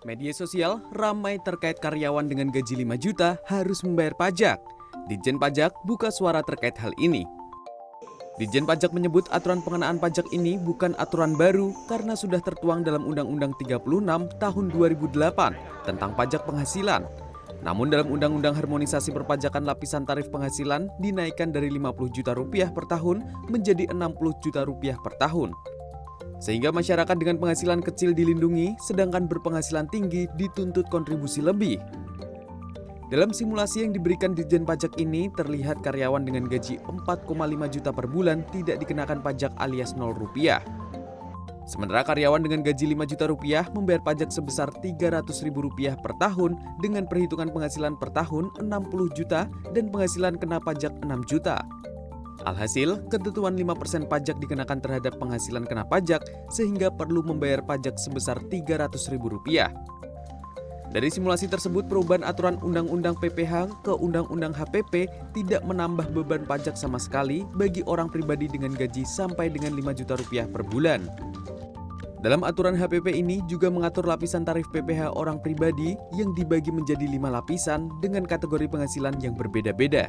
Media sosial ramai terkait karyawan dengan gaji 5 juta harus membayar pajak. Dijen Pajak buka suara terkait hal ini. Dijen Pajak menyebut aturan pengenaan pajak ini bukan aturan baru karena sudah tertuang dalam Undang-Undang 36 tahun 2008 tentang pajak penghasilan. Namun dalam Undang-Undang Harmonisasi Perpajakan Lapisan Tarif Penghasilan dinaikkan dari 50 juta rupiah per tahun menjadi 60 juta rupiah per tahun. Sehingga masyarakat dengan penghasilan kecil dilindungi, sedangkan berpenghasilan tinggi dituntut kontribusi lebih. Dalam simulasi yang diberikan Ditjen Pajak ini, terlihat karyawan dengan gaji 4,5 juta per bulan tidak dikenakan pajak alias 0 rupiah. Sementara karyawan dengan gaji 5 juta rupiah membayar pajak sebesar 300 ribu rupiah per tahun dengan perhitungan penghasilan per tahun 60 juta dan penghasilan kena pajak 6 juta. Alhasil, ketentuan 5% pajak dikenakan terhadap penghasilan kena pajak sehingga perlu membayar pajak sebesar Rp300.000. Dari simulasi tersebut, perubahan aturan Undang-Undang PPH ke Undang-Undang HPP tidak menambah beban pajak sama sekali bagi orang pribadi dengan gaji sampai dengan 5 juta rupiah per bulan. Dalam aturan HPP ini juga mengatur lapisan tarif PPH orang pribadi yang dibagi menjadi lima lapisan dengan kategori penghasilan yang berbeda-beda.